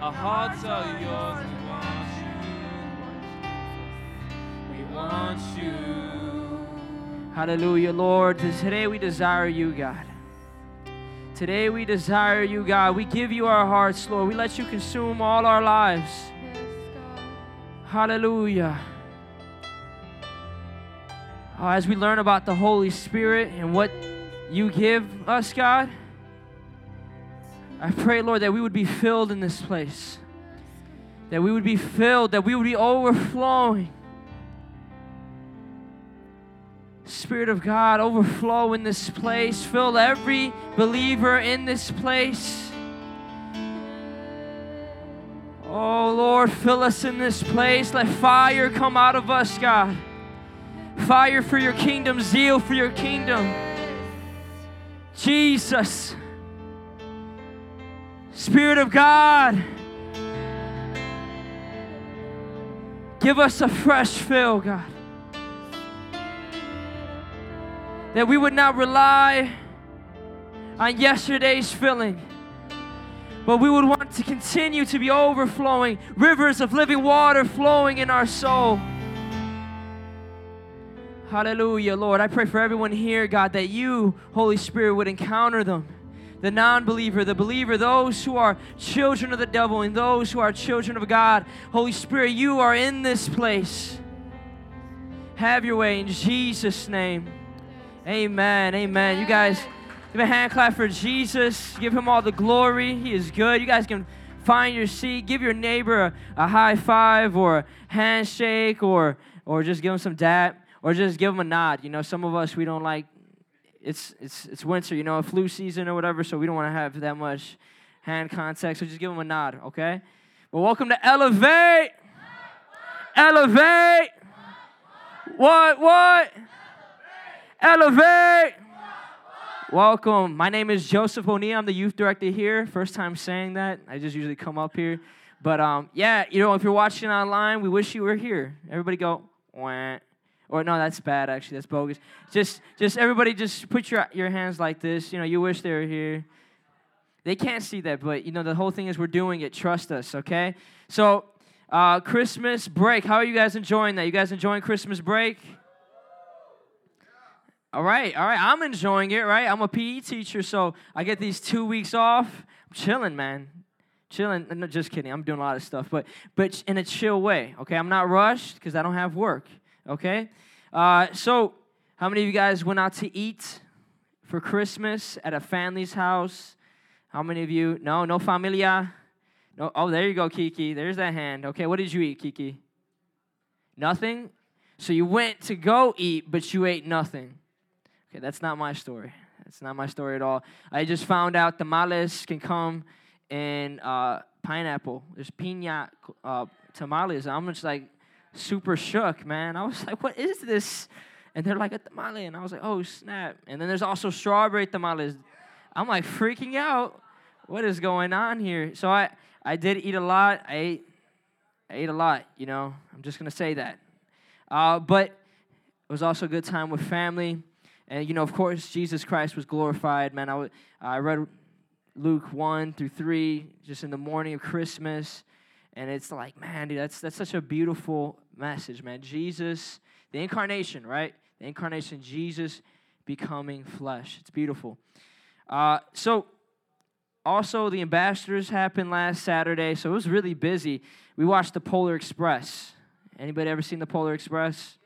Our hearts are yours. We want you. We want you. Hallelujah, Lord. Today we desire you, God. Today we desire you, God. We give you our hearts, Lord. We let you consume all our lives. Hallelujah. Oh, as we learn about the Holy Spirit and what you give us, God, I pray, Lord, that we would be filled in this place. That we would be filled, that we would be overflowing. Spirit of God, overflow in this place. Fill every believer in this place. Oh Lord, fill us in this place. Let fire come out of us, God. Fire for your kingdom, zeal for your kingdom. Jesus. Spirit of God. Give us a fresh fill, God. That we would not rely on yesterday's filling but we would want to continue to be overflowing, rivers of living water flowing in our soul. Hallelujah, Lord. I pray for everyone here, God, that you, Holy Spirit, would encounter them. The non believer, the believer, those who are children of the devil, and those who are children of God. Holy Spirit, you are in this place. Have your way in Jesus' name. Amen. Amen. You guys. Give a hand clap for Jesus. Give him all the glory. He is good. You guys can find your seat. Give your neighbor a, a high five or a handshake or or just give him some dap or just give him a nod. You know, some of us we don't like it's it's it's winter, you know, flu season or whatever, so we don't want to have that much hand contact. So just give them a nod, okay? Well, welcome to Elevate. Elevate. What what? Elevate. Welcome. My name is Joseph O'Neill. I'm the youth director here. First time saying that. I just usually come up here. But um, yeah, you know, if you're watching online, we wish you were here. Everybody go, Wah. Or no, that's bad actually. That's bogus. Just, just everybody, just put your your hands like this. You know, you wish they were here. They can't see that, but you know, the whole thing is we're doing it. Trust us, okay? So, uh, Christmas break. How are you guys enjoying that? You guys enjoying Christmas break? All right, all right. I'm enjoying it, right? I'm a PE teacher, so I get these two weeks off. I'm chilling, man. Chilling. No, just kidding. I'm doing a lot of stuff, but but in a chill way. Okay, I'm not rushed because I don't have work. Okay. Uh, so, how many of you guys went out to eat for Christmas at a family's house? How many of you? No, no familia. No. Oh, there you go, Kiki. There's that hand. Okay, what did you eat, Kiki? Nothing. So you went to go eat, but you ate nothing. Okay, that's not my story. That's not my story at all. I just found out tamales can come in uh, pineapple. There's pina uh, tamales. I'm just like super shook, man. I was like, what is this? And they're like a tamale. And I was like, oh, snap. And then there's also strawberry tamales. I'm like freaking out. What is going on here? So I, I did eat a lot. I ate, I ate a lot, you know. I'm just going to say that. Uh, but it was also a good time with family. And, you know, of course, Jesus Christ was glorified. Man, I, w- I read Luke 1 through 3 just in the morning of Christmas. And it's like, man, dude, that's, that's such a beautiful message, man. Jesus, the incarnation, right? The incarnation, Jesus becoming flesh. It's beautiful. Uh, so, also, the ambassadors happened last Saturday, so it was really busy. We watched the Polar Express. Anybody ever seen the Polar Express?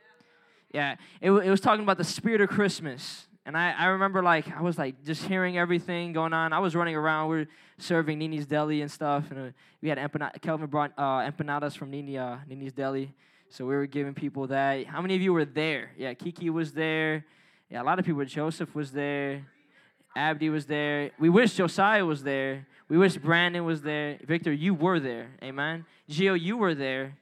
Yeah, it, it was talking about the spirit of Christmas. And I, I remember like I was like just hearing everything going on. I was running around. We are serving Nini's Deli and stuff. And uh, we had empanada. Kelvin brought uh, empanadas from Nini, uh, Nini's Deli. So we were giving people that. How many of you were there? Yeah, Kiki was there. Yeah, a lot of people. Joseph was there. Abdi was there. We wish Josiah was there. We wish Brandon was there. Victor, you were there. Amen. Gio, you were there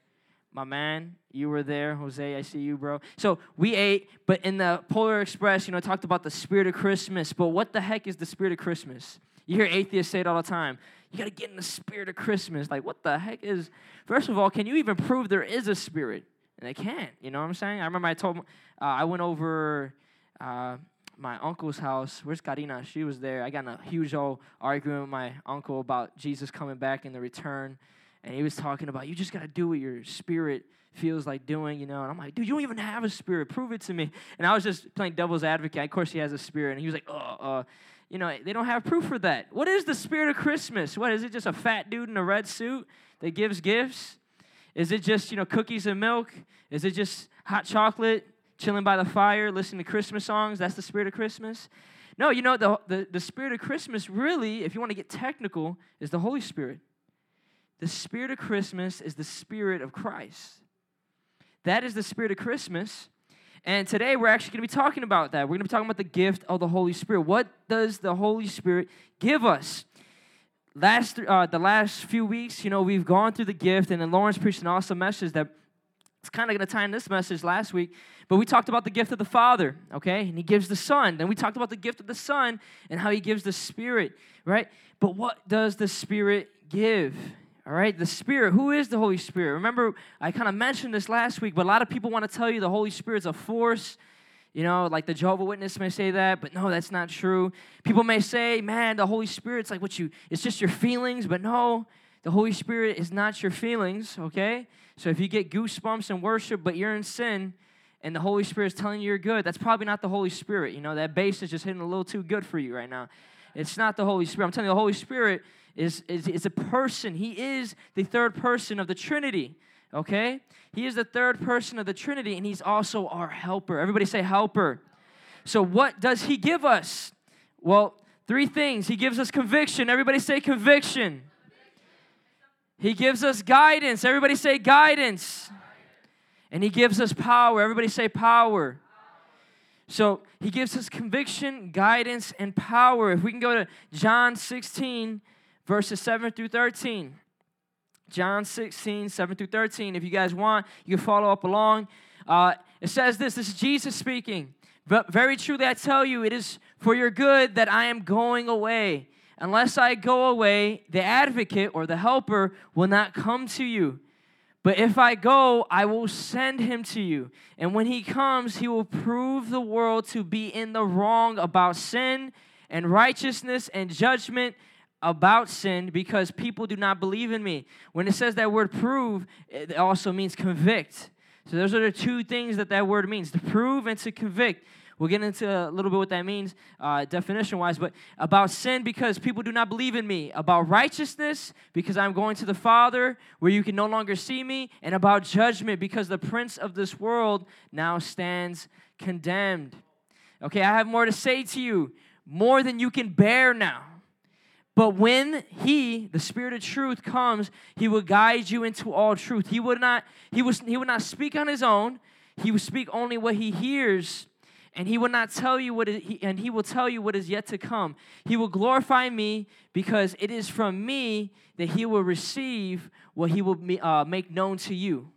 my man, you were there. Jose, I see you, bro. So we ate, but in the Polar Express, you know, talked about the spirit of Christmas. But what the heck is the spirit of Christmas? You hear atheists say it all the time. You got to get in the spirit of Christmas. Like, what the heck is, first of all, can you even prove there is a spirit? And they can't, you know what I'm saying? I remember I told, uh, I went over, uh, my uncle's house. Where's Karina? She was there. I got in a huge old argument with my uncle about Jesus coming back in the return. And he was talking about, you just got to do what your spirit feels like doing, you know. And I'm like, dude, you don't even have a spirit. Prove it to me. And I was just playing devil's advocate. Of course, he has a spirit. And he was like, oh, uh, you know, they don't have proof for that. What is the spirit of Christmas? What is it? Just a fat dude in a red suit that gives gifts? Is it just, you know, cookies and milk? Is it just hot chocolate, chilling by the fire, listening to Christmas songs? That's the spirit of Christmas? No, you know, the, the, the spirit of Christmas really, if you want to get technical, is the Holy Spirit. The spirit of Christmas is the spirit of Christ. That is the spirit of Christmas. And today we're actually going to be talking about that. We're going to be talking about the gift of the Holy Spirit. What does the Holy Spirit give us? Last uh, the last few weeks, you know, we've gone through the gift, and then Lawrence preached an awesome message that it's kind of going to tie in this message last week, but we talked about the gift of the Father, okay? And He gives the Son. Then we talked about the gift of the Son and how He gives the Spirit, right? But what does the Spirit give? All right, the Spirit. Who is the Holy Spirit? Remember, I kind of mentioned this last week, but a lot of people want to tell you the Holy Spirit's a force. You know, like the Jehovah Witness may say that, but no, that's not true. People may say, man, the Holy Spirit's like what you, it's just your feelings, but no, the Holy Spirit is not your feelings, okay? So if you get goosebumps in worship, but you're in sin, and the Holy Spirit is telling you you're good, that's probably not the Holy Spirit. You know, that bass is just hitting a little too good for you right now. It's not the Holy Spirit. I'm telling you, the Holy Spirit is, is, is a person. He is the third person of the Trinity, okay? He is the third person of the Trinity, and he's also our helper. Everybody say helper. So, what does he give us? Well, three things. He gives us conviction. Everybody say conviction. He gives us guidance. Everybody say guidance. And he gives us power. Everybody say power. So he gives us conviction, guidance, and power. If we can go to John 16, verses 7 through 13. John 16, 7 through 13. If you guys want, you can follow up along. Uh, it says this this is Jesus speaking. But very truly, I tell you, it is for your good that I am going away. Unless I go away, the advocate or the helper will not come to you. But if I go, I will send him to you. And when he comes, he will prove the world to be in the wrong about sin and righteousness and judgment about sin because people do not believe in me. When it says that word prove, it also means convict. So those are the two things that that word means to prove and to convict. We'll get into a little bit what that means uh, definition wise, but about sin because people do not believe in me, about righteousness because I'm going to the Father where you can no longer see me, and about judgment because the prince of this world now stands condemned. Okay, I have more to say to you, more than you can bear now. But when he, the spirit of truth comes, he will guide you into all truth. He would not he was he would not speak on his own. He would speak only what he hears and he will not tell you what is, and he will tell you what is yet to come. He will glorify me because it is from me that he will receive what he will uh, make known to you.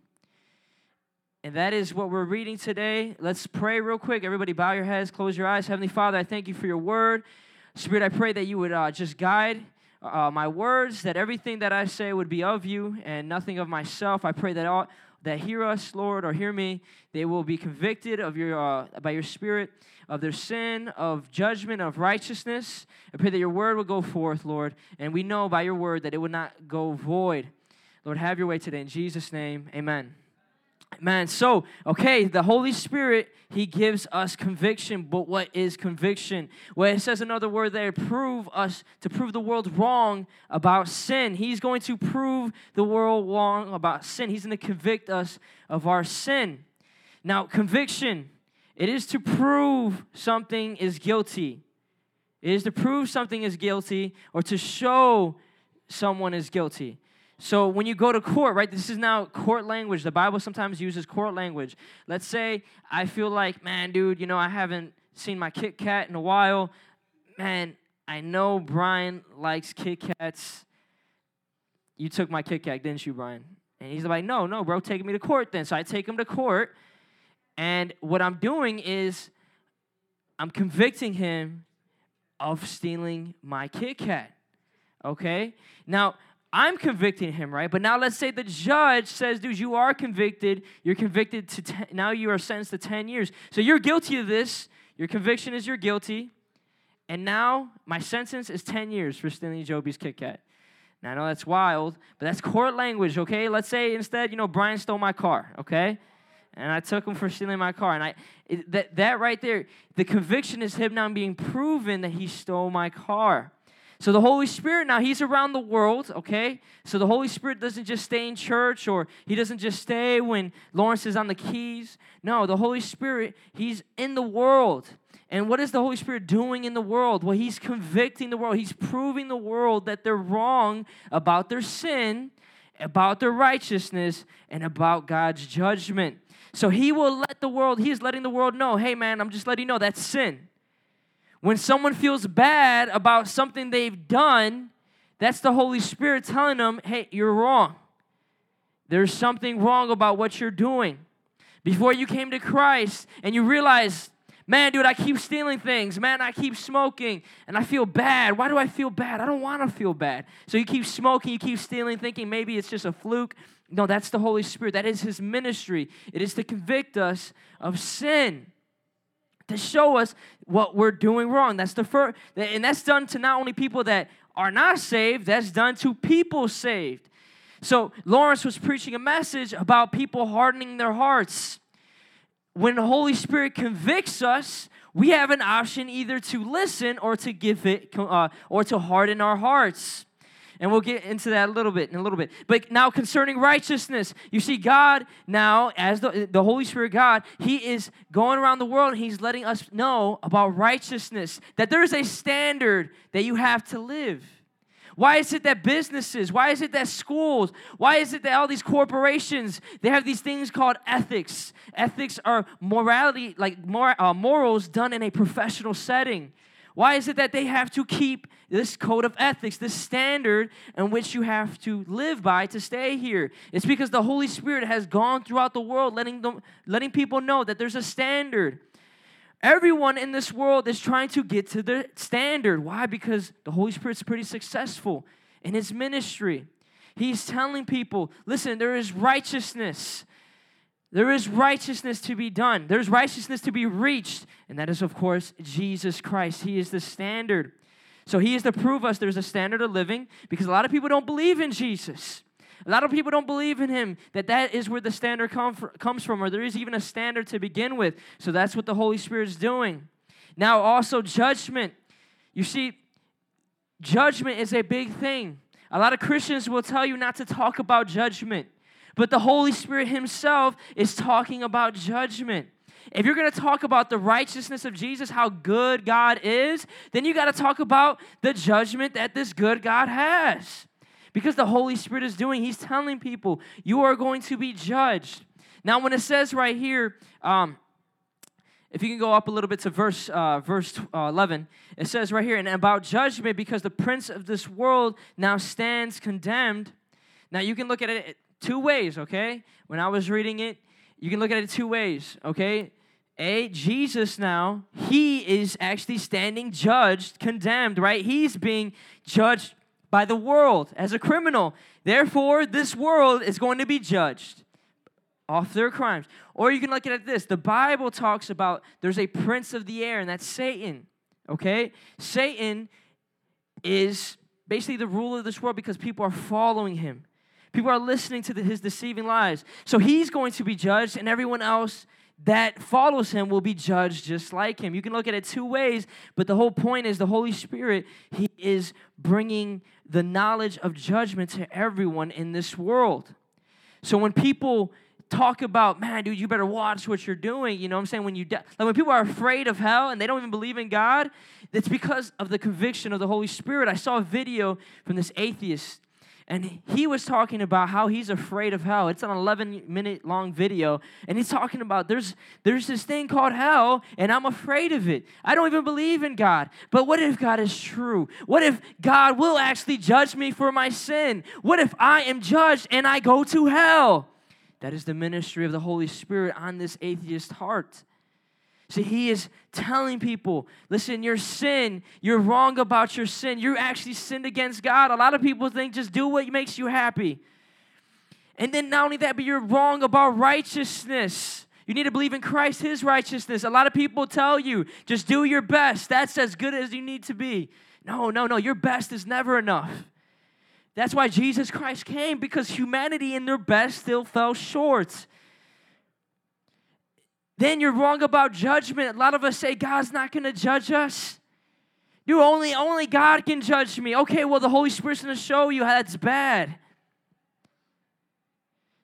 And that is what we're reading today. Let's pray real quick. Everybody, bow your heads, close your eyes. Heavenly Father, I thank you for your word. Spirit, I pray that you would uh, just guide uh, my words, that everything that I say would be of you and nothing of myself. I pray that all that hear us, Lord, or hear me, they will be convicted of your uh, by your Spirit of their sin, of judgment, of righteousness. I pray that your word will go forth, Lord, and we know by your word that it would not go void. Lord, have your way today in Jesus' name. Amen. Man, so, okay, the Holy Spirit, He gives us conviction, but what is conviction? Well, it says another word there, prove us, to prove the world wrong about sin. He's going to prove the world wrong about sin. He's going to convict us of our sin. Now, conviction, it is to prove something is guilty. It is to prove something is guilty or to show someone is guilty. So when you go to court, right, this is now court language. The Bible sometimes uses court language. Let's say I feel like, man, dude, you know, I haven't seen my Kit Kat in a while. Man, I know Brian likes Kit Kats. You took my Kit Kat, didn't you, Brian? And he's like, no, no, bro, take me to court then. So I take him to court. And what I'm doing is I'm convicting him of stealing my Kit Kat. Okay? Now, I'm convicting him, right? But now let's say the judge says, dude, you are convicted. You're convicted to, ten, now you are sentenced to 10 years. So you're guilty of this. Your conviction is you're guilty. And now my sentence is 10 years for stealing Joby's Kit Kat. Now I know that's wild, but that's court language, okay? Let's say instead, you know, Brian stole my car, okay? And I took him for stealing my car. And I it, that, that right there, the conviction is him now being proven that he stole my car. So the Holy Spirit now, he's around the world, okay? So the Holy Spirit doesn't just stay in church or he doesn't just stay when Lawrence is on the keys. No, the Holy Spirit, he's in the world. And what is the Holy Spirit doing in the world? Well, he's convicting the world. He's proving the world that they're wrong about their sin, about their righteousness, and about God's judgment. So he will let the world, he's letting the world know, hey man, I'm just letting you know that's sin. When someone feels bad about something they've done, that's the Holy Spirit telling them, hey, you're wrong. There's something wrong about what you're doing. Before you came to Christ and you realize, man, dude, I keep stealing things. Man, I keep smoking and I feel bad. Why do I feel bad? I don't want to feel bad. So you keep smoking, you keep stealing, thinking maybe it's just a fluke. No, that's the Holy Spirit. That is His ministry. It is to convict us of sin to show us what we're doing wrong. That's the first, and that's done to not only people that are not saved, that's done to people saved. So Lawrence was preaching a message about people hardening their hearts. When the Holy Spirit convicts us, we have an option either to listen or to give it uh, or to harden our hearts. And we'll get into that a little bit in a little bit. But now concerning righteousness, you see, God now, as the, the Holy Spirit God, He is going around the world and He's letting us know about righteousness, that there is a standard that you have to live. Why is it that businesses, why is it that schools, why is it that all these corporations, they have these things called ethics? Ethics are morality, like mor- uh, morals done in a professional setting. Why is it that they have to keep this code of ethics, this standard in which you have to live by to stay here? It's because the Holy Spirit has gone throughout the world letting them letting people know that there's a standard. Everyone in this world is trying to get to the standard. Why? Because the Holy Spirit's pretty successful in his ministry. He's telling people, listen, there is righteousness. There is righteousness to be done. There's righteousness to be reached. And that is, of course, Jesus Christ. He is the standard. So he is to prove us there's a standard of living because a lot of people don't believe in Jesus. A lot of people don't believe in him, that that is where the standard comes from, or there is even a standard to begin with. So that's what the Holy Spirit is doing. Now, also, judgment. You see, judgment is a big thing. A lot of Christians will tell you not to talk about judgment. But the Holy Spirit Himself is talking about judgment. If you're going to talk about the righteousness of Jesus, how good God is, then you got to talk about the judgment that this good God has. Because the Holy Spirit is doing, He's telling people, you are going to be judged. Now, when it says right here, um, if you can go up a little bit to verse uh, verse uh, 11 it says right here and about judgment because the prince of this world now stands condemned now you can look at it two ways, okay? When I was reading it, you can look at it two ways, okay? A, Jesus now, he is actually standing judged, condemned, right? He's being judged by the world as a criminal. Therefore, this world is going to be judged off their crimes. Or you can look at it this the Bible talks about there's a prince of the air, and that's Satan, okay? Satan is basically the ruler of this world because people are following him. People are listening to the, his deceiving lies. So he's going to be judged, and everyone else that follows him will be judged just like him. You can look at it two ways, but the whole point is the Holy Spirit, he is bringing the knowledge of judgment to everyone in this world. So when people talk about, man, dude, you better watch what you're doing. You know what I'm saying? When you die, like when people are afraid of hell and they don't even believe in God, it's because of the conviction of the Holy Spirit. I saw a video from this atheist and he was talking about how he's afraid of hell. It's an 11 minute long video. And he's talking about there's, there's this thing called hell, and I'm afraid of it. I don't even believe in God. But what if God is true? What if God will actually judge me for my sin? What if I am judged and I go to hell? That is the ministry of the Holy Spirit on this atheist heart. See, he is telling people, listen, your sin, you're wrong about your sin. You actually sinned against God. A lot of people think just do what makes you happy. And then not only that, but you're wrong about righteousness. You need to believe in Christ, His righteousness. A lot of people tell you, just do your best. That's as good as you need to be. No, no, no. Your best is never enough. That's why Jesus Christ came, because humanity in their best still fell short. Then you're wrong about judgment. A lot of us say God's not going to judge us. Dude, only, only God can judge me. Okay, well, the Holy Spirit's going to show you how that's bad.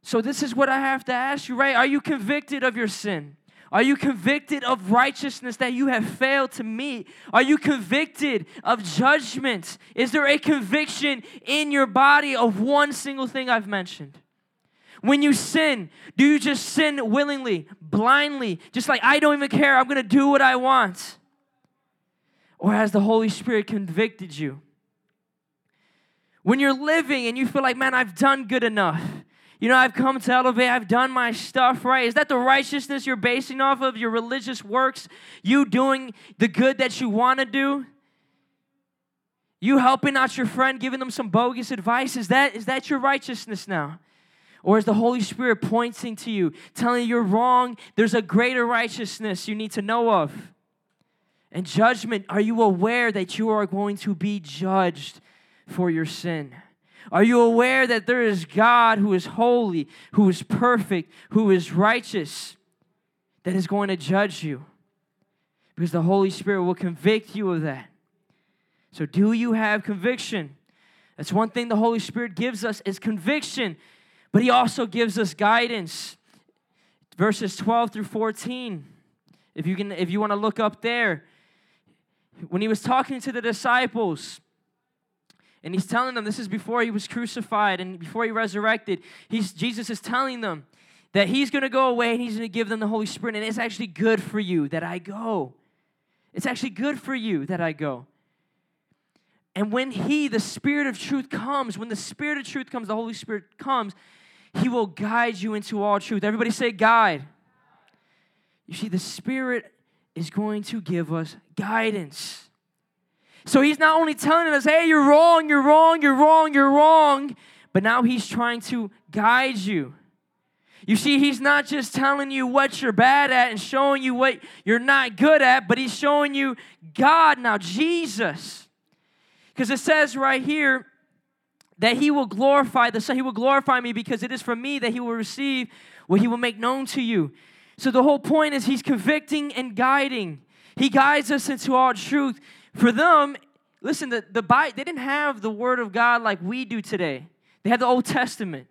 So, this is what I have to ask you, right? Are you convicted of your sin? Are you convicted of righteousness that you have failed to meet? Are you convicted of judgment? Is there a conviction in your body of one single thing I've mentioned? When you sin, do you just sin willingly, blindly, just like I don't even care, I'm gonna do what I want? Or has the Holy Spirit convicted you? When you're living and you feel like, man, I've done good enough. You know, I've come to elevate, I've done my stuff right. Is that the righteousness you're basing off of your religious works? You doing the good that you want to do? You helping out your friend, giving them some bogus advice? Is that, is that your righteousness now? Or is the Holy Spirit pointing to you, telling you you're wrong? There's a greater righteousness you need to know of. And judgment, are you aware that you are going to be judged for your sin? Are you aware that there is God who is holy, who is perfect, who is righteous, that is going to judge you? Because the Holy Spirit will convict you of that. So, do you have conviction? That's one thing the Holy Spirit gives us is conviction, but He also gives us guidance. Verses 12 through 14. If you can, if you want to look up there, when he was talking to the disciples, and he's telling them this is before he was crucified and before he resurrected. He's, Jesus is telling them that he's going to go away and he's going to give them the Holy Spirit. And it's actually good for you that I go. It's actually good for you that I go. And when he, the Spirit of truth, comes, when the Spirit of truth comes, the Holy Spirit comes, he will guide you into all truth. Everybody say, guide. You see, the Spirit is going to give us guidance. So he's not only telling us, hey, you're wrong, you're wrong, you're wrong, you're wrong, but now he's trying to guide you. You see, he's not just telling you what you're bad at and showing you what you're not good at, but he's showing you God now, Jesus. Because it says right here that he will glorify the Son. He will glorify me because it is from me that he will receive what he will make known to you. So the whole point is he's convicting and guiding. He guides us into all truth. For them, listen, the, the Bible, they didn't have the Word of God like we do today. They had the Old Testament.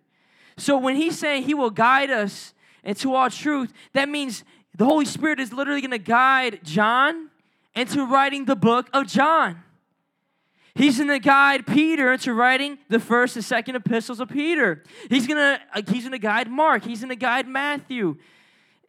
So when he's saying he will guide us into all truth, that means the Holy Spirit is literally going to guide John into writing the book of John. He's going to guide Peter into writing the first and second epistles of Peter. He's going to uh, he's going to guide Mark. He's going to guide Matthew.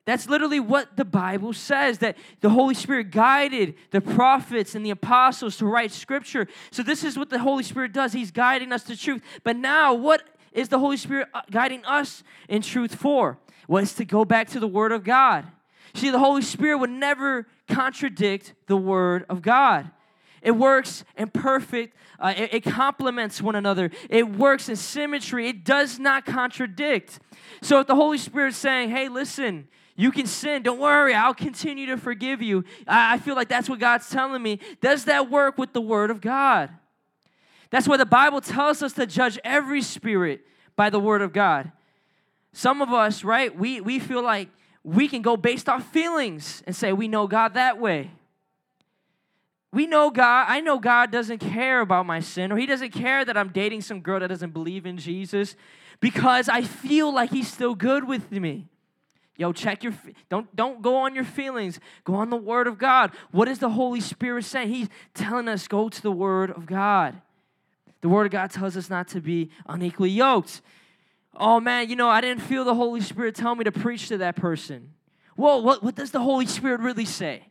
That's literally what the Bible says that the Holy Spirit guided the prophets and the apostles to write scripture. So, this is what the Holy Spirit does. He's guiding us to truth. But now, what is the Holy Spirit uh, guiding us in truth for? Well, it's to go back to the Word of God. See, the Holy Spirit would never contradict the Word of God. It works in perfect, uh, it, it complements one another. It works in symmetry. It does not contradict. So if the Holy Spirit's saying, hey, listen, you can sin. Don't worry. I'll continue to forgive you. I feel like that's what God's telling me. Does that work with the Word of God? That's why the Bible tells us to judge every spirit by the Word of God. Some of us, right, we, we feel like we can go based off feelings and say we know God that way. We know God, I know God doesn't care about my sin, or He doesn't care that I'm dating some girl that doesn't believe in Jesus because I feel like He's still good with me. Yo, check your don't don't go on your feelings. Go on the word of God. What is the Holy Spirit saying? He's telling us go to the word of God. The word of God tells us not to be unequally yoked. Oh man, you know, I didn't feel the Holy Spirit tell me to preach to that person. Whoa, what, what does the Holy Spirit really say?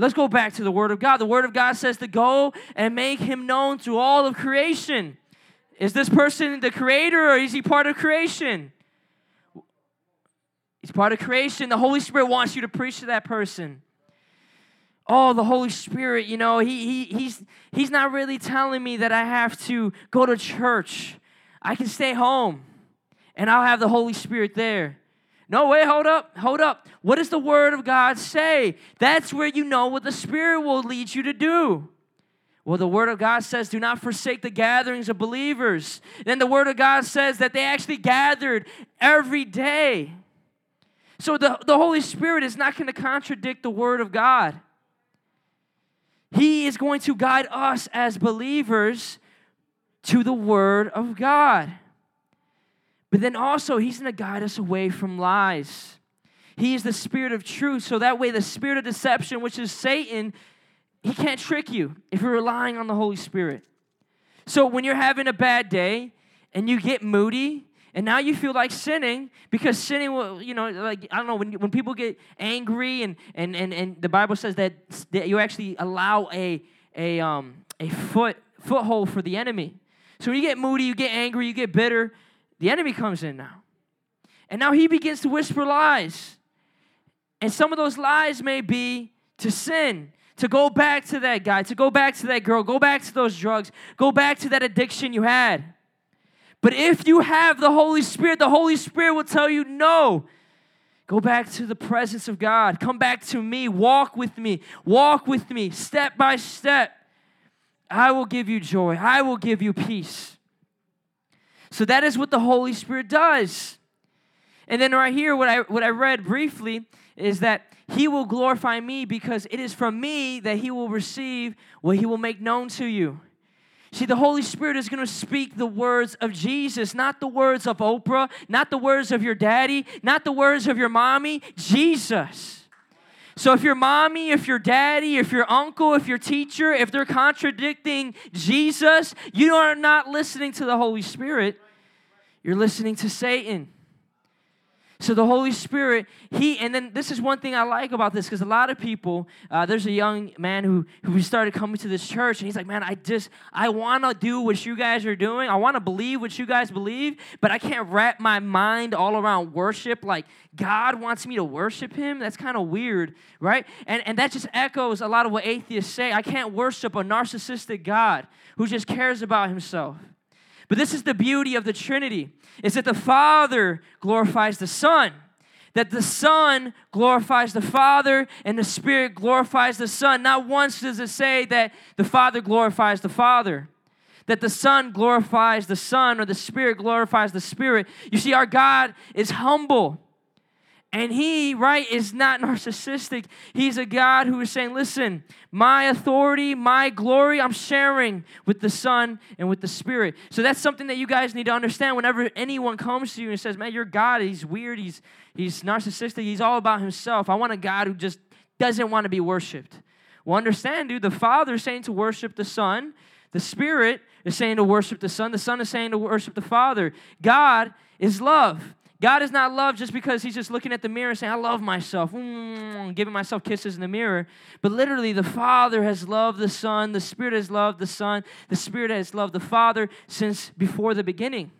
Let's go back to the Word of God. The Word of God says to go and make Him known to all of creation. Is this person the creator or is he part of creation? He's part of creation. The Holy Spirit wants you to preach to that person. Oh, the Holy Spirit, you know, he, he, he's, he's not really telling me that I have to go to church. I can stay home and I'll have the Holy Spirit there. No, wait, hold up, hold up. What does the Word of God say? That's where you know what the Spirit will lead you to do. Well, the Word of God says, do not forsake the gatherings of believers. Then the Word of God says that they actually gathered every day. So the, the Holy Spirit is not going to contradict the Word of God. He is going to guide us as believers to the Word of God. But then also, He's going to guide us away from lies. He is the Spirit of truth. So that way, the spirit of deception, which is Satan, he can't trick you if you're relying on the Holy Spirit. So when you're having a bad day and you get moody, and now you feel like sinning because sinning will, you know, like, I don't know, when, when people get angry and, and, and, and the Bible says that, that you actually allow a, a, um, a foot, foothold for the enemy. So when you get moody, you get angry, you get bitter, the enemy comes in now. And now he begins to whisper lies. And some of those lies may be to sin, to go back to that guy, to go back to that girl, go back to those drugs, go back to that addiction you had. But if you have the Holy Spirit, the Holy Spirit will tell you no. Go back to the presence of God. Come back to me. Walk with me. Walk with me step by step. I will give you joy. I will give you peace. So that is what the Holy Spirit does. And then right here, what I what I read briefly is that he will glorify me because it is from me that he will receive what he will make known to you. See, the Holy Spirit is going to speak the words of Jesus, not the words of Oprah, not the words of your daddy, not the words of your mommy, Jesus. So if your mommy, if your daddy, if your uncle, if your teacher, if they're contradicting Jesus, you are not listening to the Holy Spirit. You're listening to Satan. So the Holy Spirit, He, and then this is one thing I like about this because a lot of people, uh, there's a young man who who started coming to this church, and he's like, man, I just I want to do what you guys are doing. I want to believe what you guys believe, but I can't wrap my mind all around worship. Like God wants me to worship Him. That's kind of weird, right? And and that just echoes a lot of what atheists say. I can't worship a narcissistic God who just cares about Himself. But this is the beauty of the Trinity is that the Father glorifies the Son. That the Son glorifies the Father and the Spirit glorifies the Son. Not once does it say that the Father glorifies the Father, that the Son glorifies the Son or the Spirit glorifies the Spirit. You see, our God is humble. And he, right, is not narcissistic. He's a God who is saying, listen, my authority, my glory, I'm sharing with the Son and with the Spirit. So that's something that you guys need to understand whenever anyone comes to you and says, man, your God, he's weird, he's, he's narcissistic, he's all about himself. I want a God who just doesn't want to be worshiped. Well, understand, dude, the Father is saying to worship the Son, the Spirit is saying to worship the Son, the Son is saying to worship the Father. God is love. God is not love just because he's just looking at the mirror saying, I love myself, mm, giving myself kisses in the mirror. But literally, the Father has loved the Son, the Spirit has loved the Son, the Spirit has loved the Father since before the beginning.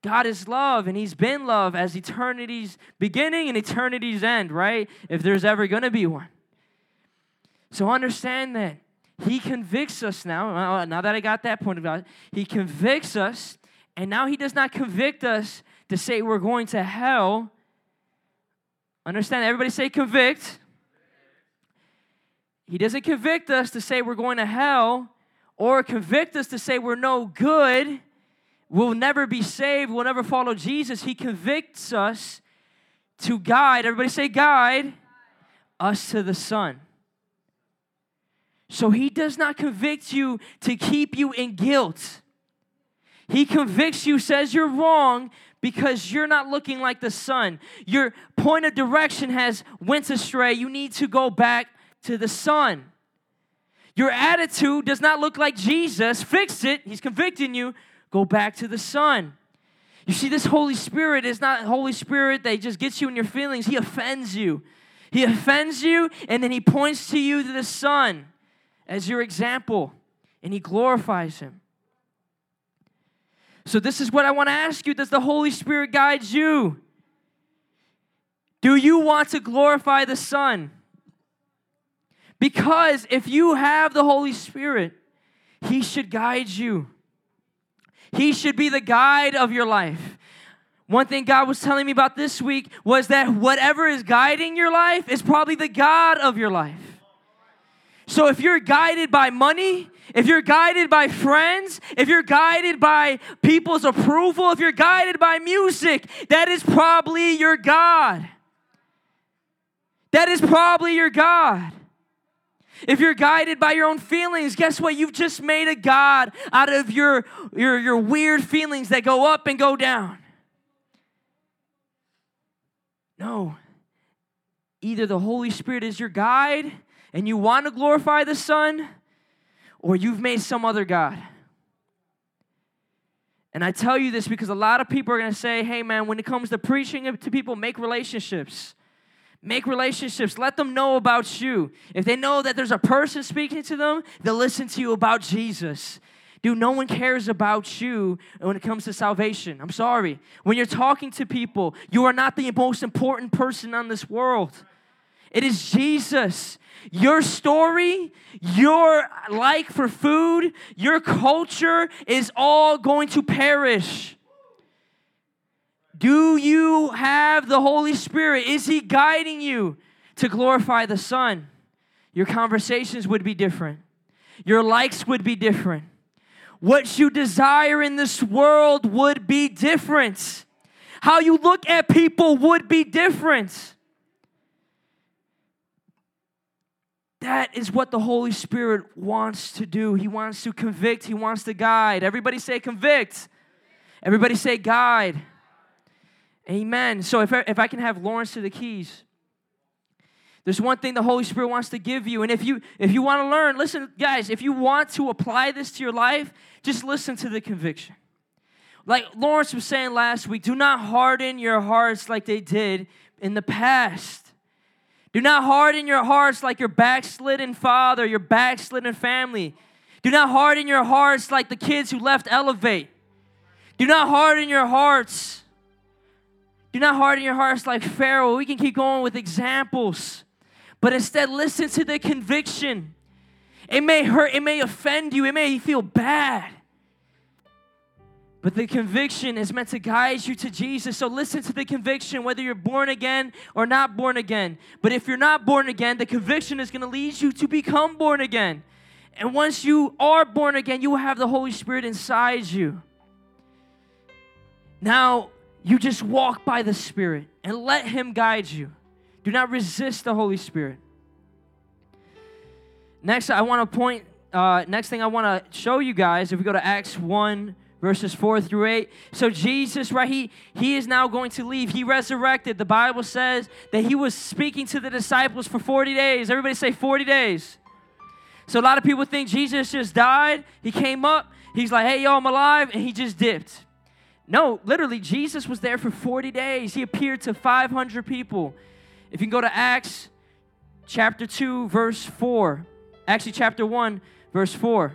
God is love, and He's been love as eternity's beginning and eternity's end, right? If there's ever going to be one. So understand that. He convicts us now. Now that I got that point about He convicts us, and now He does not convict us to say we're going to hell. Understand, everybody say convict. He doesn't convict us to say we're going to hell or convict us to say we're no good, we'll never be saved, we'll never follow Jesus. He convicts us to guide, everybody say guide, us to the Son. So he does not convict you to keep you in guilt. He convicts you, says you're wrong, because you're not looking like the Son. Your point of direction has went astray. You need to go back to the Son. Your attitude does not look like Jesus. Fix it. He's convicting you. Go back to the Son. You see, this Holy Spirit is not Holy Spirit that just gets you in your feelings. He offends you. He offends you, and then he points to you to the Son as your example, and he glorifies him. So, this is what I want to ask you Does the Holy Spirit guide you? Do you want to glorify the Son? Because if you have the Holy Spirit, He should guide you. He should be the guide of your life. One thing God was telling me about this week was that whatever is guiding your life is probably the God of your life. So if you're guided by money, if you're guided by friends, if you're guided by people's approval, if you're guided by music, that is probably your God. That is probably your God. If you're guided by your own feelings, guess what? You've just made a God out of your, your, your weird feelings that go up and go down. No. Either the Holy Spirit is your guide and you want to glorify the Son, or you've made some other God. And I tell you this because a lot of people are going to say, hey, man, when it comes to preaching to people, make relationships. Make relationships. Let them know about you. If they know that there's a person speaking to them, they'll listen to you about Jesus. Dude, no one cares about you when it comes to salvation. I'm sorry. When you're talking to people, you are not the most important person on this world. It is Jesus. Your story, your like for food, your culture is all going to perish. Do you have the Holy Spirit? Is He guiding you to glorify the Son? Your conversations would be different, your likes would be different. What you desire in this world would be different. How you look at people would be different. That is what the Holy Spirit wants to do. He wants to convict, He wants to guide. Everybody say convict. Everybody say guide. Amen. So if I, if I can have Lawrence to the keys. There's one thing the Holy Spirit wants to give you. And if you if you want to learn, listen, guys, if you want to apply this to your life, just listen to the conviction. Like Lawrence was saying last week, do not harden your hearts like they did in the past. Do not harden your hearts like your backslidden father, your backslidden family. Do not harden your hearts like the kids who left Elevate. Do not harden your hearts. Do not harden your hearts like Pharaoh. We can keep going with examples but instead listen to the conviction. It may hurt, it may offend you, it may feel bad. But the conviction is meant to guide you to Jesus. So listen to the conviction, whether you're born again or not born again. But if you're not born again, the conviction is going to lead you to become born again. And once you are born again, you will have the Holy Spirit inside you. Now, you just walk by the Spirit and let Him guide you. Do not resist the Holy Spirit. Next, I want to point, uh, next thing I want to show you guys, if we go to Acts 1, verses 4 through 8. So Jesus, right, he, he is now going to leave. He resurrected. The Bible says that he was speaking to the disciples for 40 days. Everybody say 40 days. So a lot of people think Jesus just died. He came up. He's like, hey, yo, I'm alive. And he just dipped. No, literally, Jesus was there for 40 days. He appeared to 500 people. If you can go to Acts chapter 2, verse 4. Actually, chapter 1, verse 4.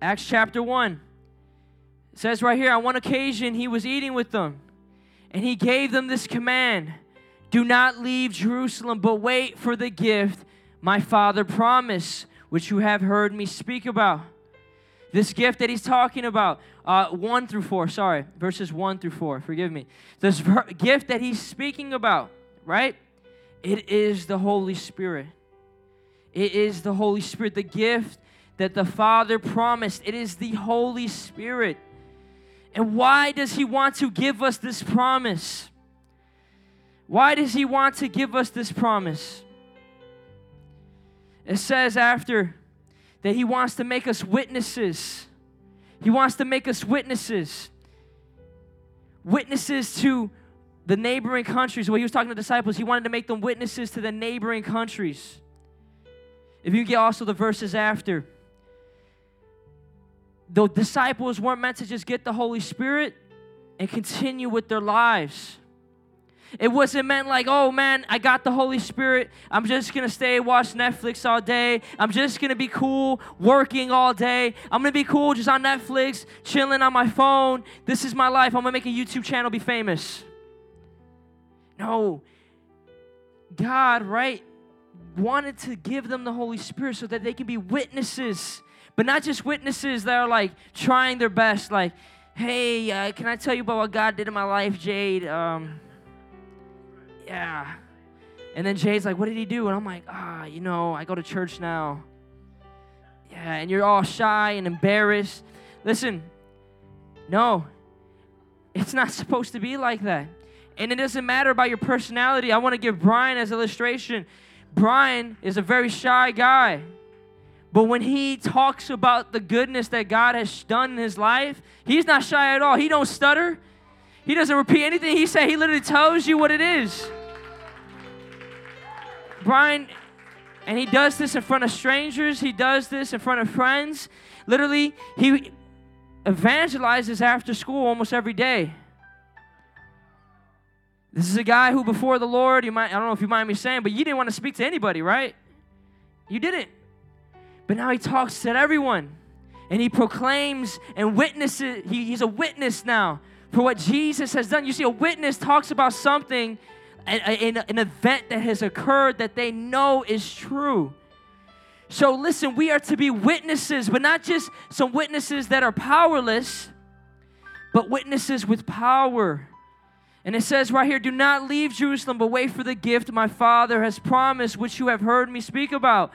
Acts chapter 1. It says right here, on one occasion he was eating with them, and he gave them this command Do not leave Jerusalem, but wait for the gift my Father promised, which you have heard me speak about. This gift that he's talking about, uh, 1 through 4, sorry, verses 1 through 4, forgive me. This ver- gift that he's speaking about, right? It is the Holy Spirit. It is the Holy Spirit, the gift that the Father promised. It is the Holy Spirit. And why does He want to give us this promise? Why does He want to give us this promise? It says after that He wants to make us witnesses. He wants to make us witnesses. Witnesses to the neighboring countries. When he was talking to disciples, He wanted to make them witnesses to the neighboring countries. If you get also the verses after, the disciples weren't meant to just get the Holy Spirit and continue with their lives. It wasn't meant like, oh man, I got the Holy Spirit. I'm just gonna stay watch Netflix all day. I'm just gonna be cool working all day. I'm gonna be cool just on Netflix, chilling on my phone. This is my life. I'm gonna make a YouTube channel, be famous. No. God, right, wanted to give them the Holy Spirit so that they can be witnesses, but not just witnesses that are like trying their best, like, Hey, uh, can I tell you about what God did in my life, Jade? Um, yeah. And then Jade's like, What did he do? And I'm like, Ah, you know, I go to church now. Yeah, and you're all shy and embarrassed. Listen, no, it's not supposed to be like that. And it doesn't matter about your personality. I want to give Brian as illustration. Brian is a very shy guy. But when he talks about the goodness that God has done in his life, he's not shy at all. He don't stutter. He doesn't repeat anything he said. He literally tells you what it is. Brian, and he does this in front of strangers. He does this in front of friends. Literally, he evangelizes after school almost every day. This is a guy who, before the Lord, you might, I don't know if you mind me saying, but you didn't want to speak to anybody, right? You didn't. But now he talks to everyone and he proclaims and witnesses. He, he's a witness now for what Jesus has done. You see, a witness talks about something, an, an event that has occurred that they know is true. So listen, we are to be witnesses, but not just some witnesses that are powerless, but witnesses with power. And it says right here, do not leave Jerusalem, but wait for the gift my Father has promised, which you have heard me speak about.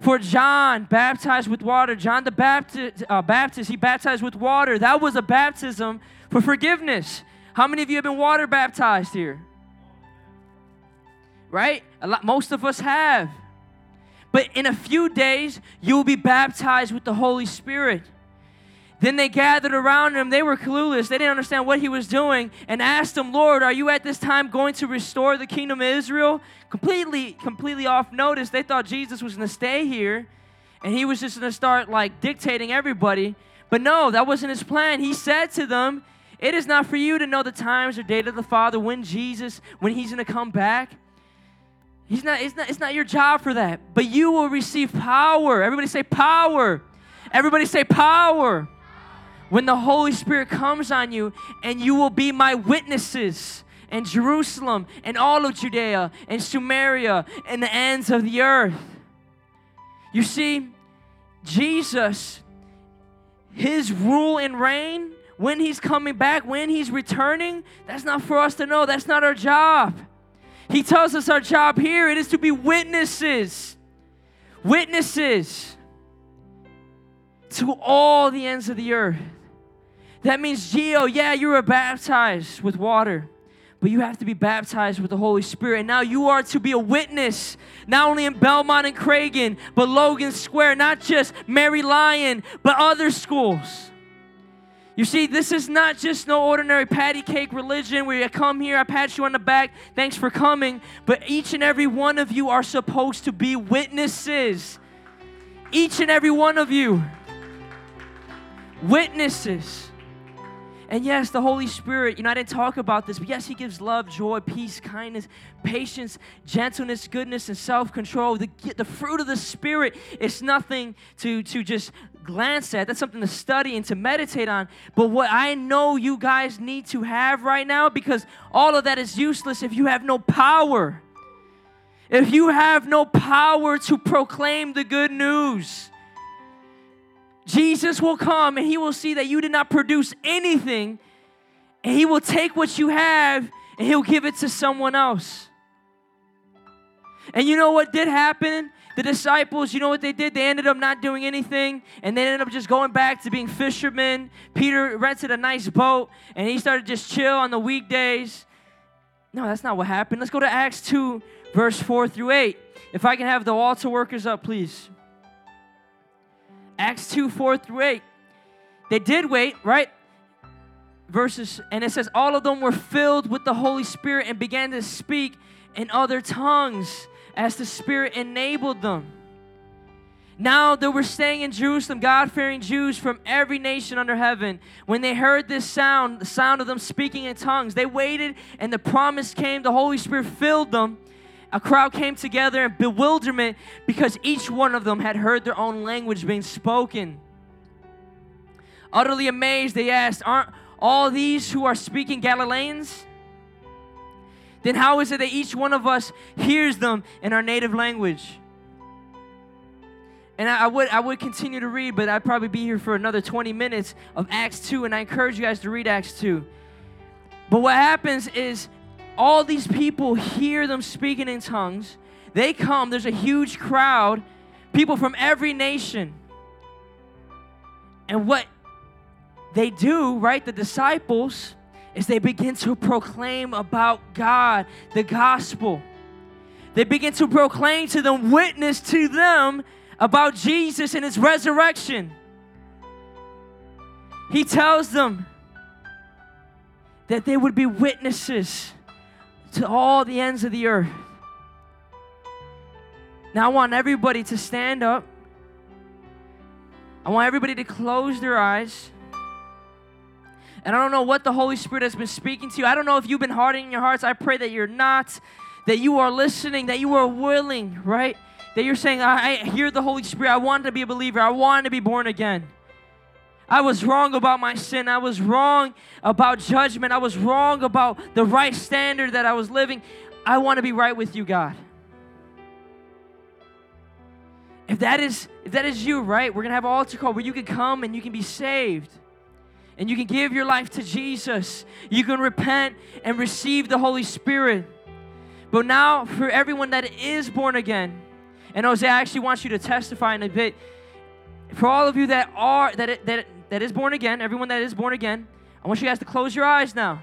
For John baptized with water, John the Baptist, uh, Baptist, he baptized with water. That was a baptism for forgiveness. How many of you have been water baptized here? Right? A lot, most of us have. But in a few days, you will be baptized with the Holy Spirit. Then they gathered around him. They were clueless. They didn't understand what he was doing and asked him, Lord, are you at this time going to restore the kingdom of Israel? Completely, completely off notice. They thought Jesus was going to stay here and he was just going to start like dictating everybody. But no, that wasn't his plan. He said to them, It is not for you to know the times or date of the Father when Jesus, when he's going to come back. He's not, it's, not, it's not your job for that. But you will receive power. Everybody say power. Everybody say power when the Holy Spirit comes on you, and you will be my witnesses in Jerusalem and all of Judea and Samaria and the ends of the earth. You see, Jesus, his rule and reign, when he's coming back, when he's returning, that's not for us to know. That's not our job. He tells us our job here it is to be witnesses. Witnesses to all the ends of the earth. That means, Geo, yeah, you were baptized with water, but you have to be baptized with the Holy Spirit. And now you are to be a witness, not only in Belmont and Cragin, but Logan Square, not just Mary Lyon, but other schools. You see, this is not just no ordinary patty cake religion where you come here, I pat you on the back, thanks for coming. But each and every one of you are supposed to be witnesses. Each and every one of you. Witnesses. And yes, the Holy Spirit, you know, I didn't talk about this, but yes, He gives love, joy, peace, kindness, patience, gentleness, goodness, and self control. The, the fruit of the Spirit is nothing to, to just glance at, that's something to study and to meditate on. But what I know you guys need to have right now, because all of that is useless if you have no power. If you have no power to proclaim the good news. Jesus will come and he will see that you did not produce anything, and he will take what you have and he'll give it to someone else. And you know what did happen? The disciples, you know what they did? They ended up not doing anything and they ended up just going back to being fishermen. Peter rented a nice boat and he started just chill on the weekdays. No, that's not what happened. Let's go to Acts 2, verse 4 through 8. If I can have the altar workers up, please. Acts 2 4 through 8. They did wait, right? Verses, and it says, All of them were filled with the Holy Spirit and began to speak in other tongues as the Spirit enabled them. Now they were staying in Jerusalem, God fearing Jews from every nation under heaven. When they heard this sound, the sound of them speaking in tongues, they waited and the promise came. The Holy Spirit filled them a crowd came together in bewilderment because each one of them had heard their own language being spoken. Utterly amazed, they asked, Aren't all these who are speaking Galileans? Then how is it that each one of us hears them in our native language? And I, I would I would continue to read, but I'd probably be here for another 20 minutes of Acts 2, and I encourage you guys to read Acts 2. But what happens is all these people hear them speaking in tongues. They come, there's a huge crowd, people from every nation. And what they do, right, the disciples, is they begin to proclaim about God, the gospel. They begin to proclaim to them, witness to them about Jesus and his resurrection. He tells them that they would be witnesses to all the ends of the earth. Now, I want everybody to stand up. I want everybody to close their eyes. And I don't know what the Holy Spirit has been speaking to you. I don't know if you've been hardening your hearts. I pray that you're not, that you are listening, that you are willing, right? That you're saying, I, I hear the Holy Spirit. I want to be a believer. I want to be born again. I was wrong about my sin. I was wrong about judgment. I was wrong about the right standard that I was living. I want to be right with you, God. If that is if that is you, right? We're going to have an altar call where you can come and you can be saved. And you can give your life to Jesus. You can repent and receive the Holy Spirit. But now for everyone that is born again, and Jose I actually want you to testify in a bit. For all of you that are that that that is born again, everyone that is born again, I want you guys to close your eyes now.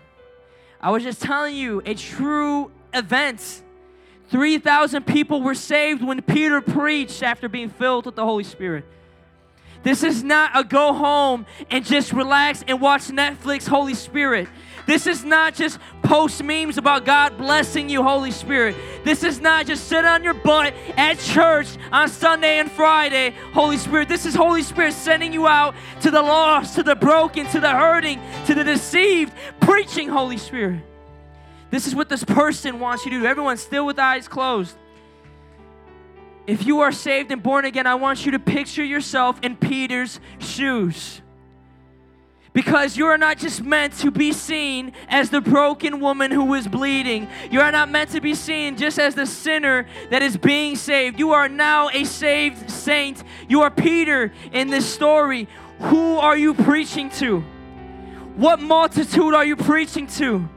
I was just telling you a true event. 3,000 people were saved when Peter preached after being filled with the Holy Spirit. This is not a go home and just relax and watch Netflix, Holy Spirit. This is not just post memes about God blessing you, Holy Spirit. This is not just sit on your butt at church on Sunday and Friday, Holy Spirit. This is Holy Spirit sending you out to the lost, to the broken, to the hurting, to the deceived, preaching, Holy Spirit. This is what this person wants you to do. Everyone still with eyes closed. If you are saved and born again, I want you to picture yourself in Peter's shoes. Because you are not just meant to be seen as the broken woman who is bleeding. You are not meant to be seen just as the sinner that is being saved. You are now a saved saint. You are Peter in this story. Who are you preaching to? What multitude are you preaching to?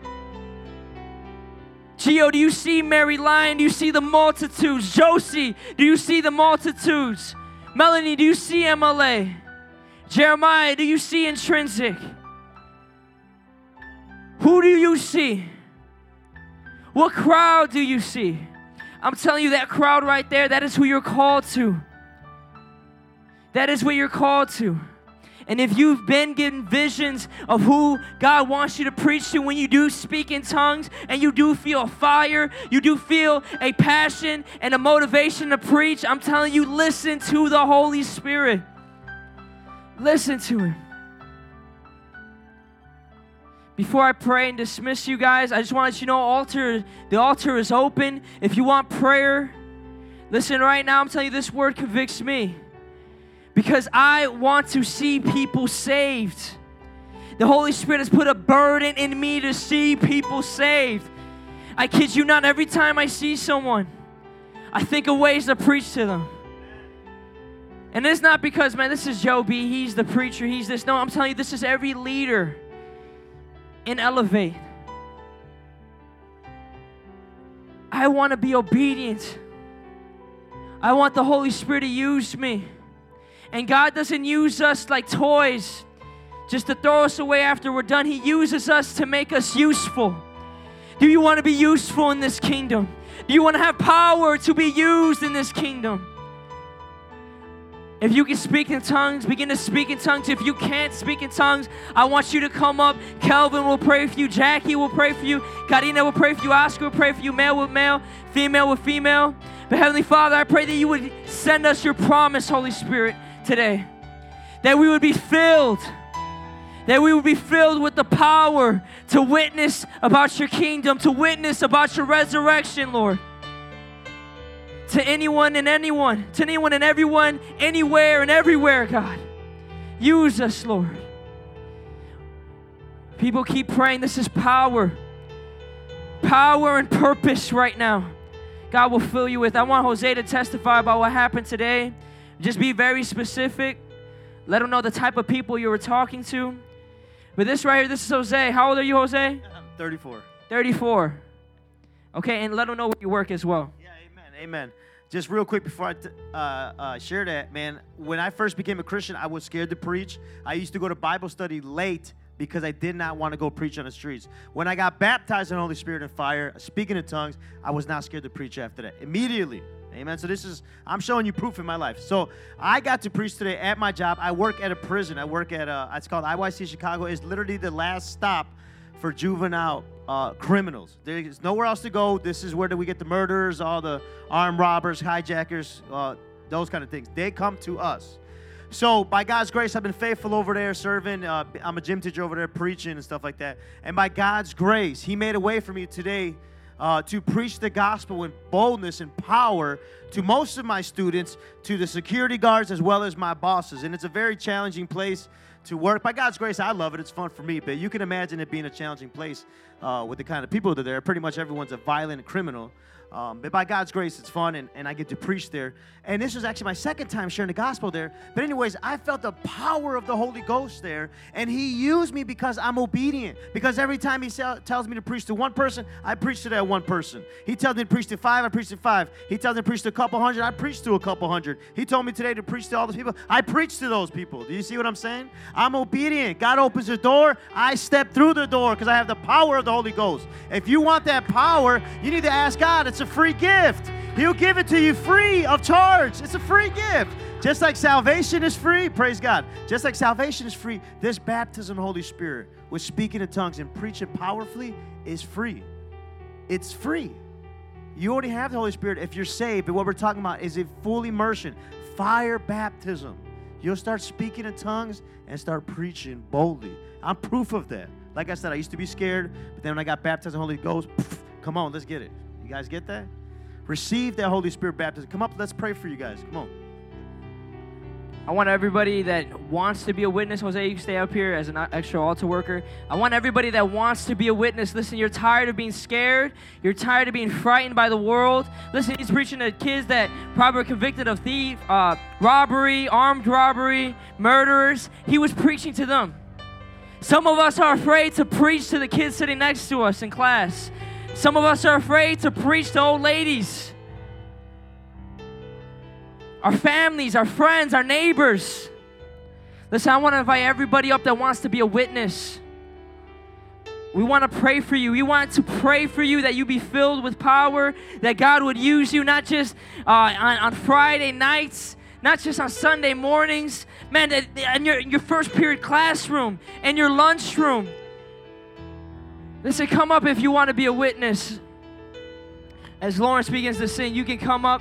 Geo, do you see Mary Lyon? Do you see the multitudes? Josie, do you see the multitudes? Melanie, do you see MLA? Jeremiah, do you see intrinsic? Who do you see? What crowd do you see? I'm telling you, that crowd right there, that is who you're called to. That is what you're called to. And if you've been given visions of who God wants you to preach to when you do speak in tongues and you do feel fire, you do feel a passion and a motivation to preach, I'm telling you, listen to the Holy Spirit. Listen to Him. Before I pray and dismiss you guys, I just want to let you know altar, the altar is open. If you want prayer, listen right now, I'm telling you this word convicts me. Because I want to see people saved. The Holy Spirit has put a burden in me to see people saved. I kid you not, every time I see someone, I think of ways to preach to them. And it's not because, man, this is Joe B. He's the preacher. He's this. No, I'm telling you, this is every leader in Elevate. I want to be obedient. I want the Holy Spirit to use me. And God doesn't use us like toys just to throw us away after we're done. He uses us to make us useful. Do you want to be useful in this kingdom? Do you want to have power to be used in this kingdom? If you can speak in tongues, begin to speak in tongues. If you can't speak in tongues, I want you to come up. Kelvin will pray for you. Jackie will pray for you. Karina will pray for you. Oscar will pray for you. Male with male, female with female. But Heavenly Father, I pray that you would send us your promise, Holy Spirit, today. That we would be filled. That we would be filled with the power to witness about your kingdom, to witness about your resurrection, Lord to anyone and anyone, to anyone and everyone, anywhere and everywhere, God. Use us, Lord. People keep praying. This is power. Power and purpose right now. God will fill you with. I want Jose to testify about what happened today. Just be very specific. Let them know the type of people you were talking to. But this right here, this is Jose. How old are you, Jose? I'm 34. 34. Okay, and let them know where you work as well. Amen. Just real quick before I t- uh, uh, share that, man, when I first became a Christian, I was scared to preach. I used to go to Bible study late because I did not want to go preach on the streets. When I got baptized in the Holy Spirit and fire, speaking in tongues, I was not scared to preach after that. Immediately. Amen. So this is I'm showing you proof in my life. So I got to preach today at my job. I work at a prison. I work at a it's called IYC Chicago. It's literally the last stop for juvenile uh, criminals. There's nowhere else to go. This is where do we get the murderers, all the armed robbers, hijackers, uh, those kind of things. They come to us. So by God's grace, I've been faithful over there serving. Uh, I'm a gym teacher over there preaching and stuff like that. And by God's grace, He made a way for me today uh, to preach the gospel with boldness and power to most of my students, to the security guards, as well as my bosses. And it's a very challenging place to work. By God's grace, I love it. It's fun for me. But you can imagine it being a challenging place uh, with the kind of people that are there. Pretty much everyone's a violent criminal. Um, but by God's grace, it's fun, and, and I get to preach there. And this was actually my second time sharing the gospel there. But, anyways, I felt the power of the Holy Ghost there, and He used me because I'm obedient. Because every time He tells me to preach to one person, I preach to that one person. He tells me to preach to five, I preach to five. He tells me to preach to a couple hundred, I preach to a couple hundred. He told me today to preach to all those people, I preach to those people. Do you see what I'm saying? I'm obedient. God opens the door, I step through the door because I have the power of the Holy Ghost. If you want that power, you need to ask God. It's a free gift. He'll give it to you free of charge. It's a free gift. Just like salvation is free, praise God. Just like salvation is free, this baptism Holy Spirit with speaking in tongues and preaching powerfully is free. It's free. You already have the Holy Spirit if you're saved, but what we're talking about is a full immersion, fire baptism. You'll start speaking in tongues and start preaching boldly. I'm proof of that. Like I said, I used to be scared, but then when I got baptized in the Holy Ghost, pff, come on, let's get it. You guys get that? Receive that Holy Spirit baptism. Come up, let's pray for you guys. Come on. I want everybody that wants to be a witness, Jose, you stay up here as an extra altar worker. I want everybody that wants to be a witness. Listen, you're tired of being scared. You're tired of being frightened by the world. Listen, he's preaching to kids that probably were convicted of thief, uh, robbery, armed robbery, murderers. He was preaching to them. Some of us are afraid to preach to the kids sitting next to us in class. Some of us are afraid to preach to old ladies, our families, our friends, our neighbors. Listen, I want to invite everybody up that wants to be a witness. We want to pray for you. We want to pray for you that you be filled with power, that God would use you not just uh, on, on Friday nights, not just on Sunday mornings, man, in your, your first period classroom, in your lunchroom, Listen, come up if you want to be a witness. As Lawrence begins to sing, you can come up.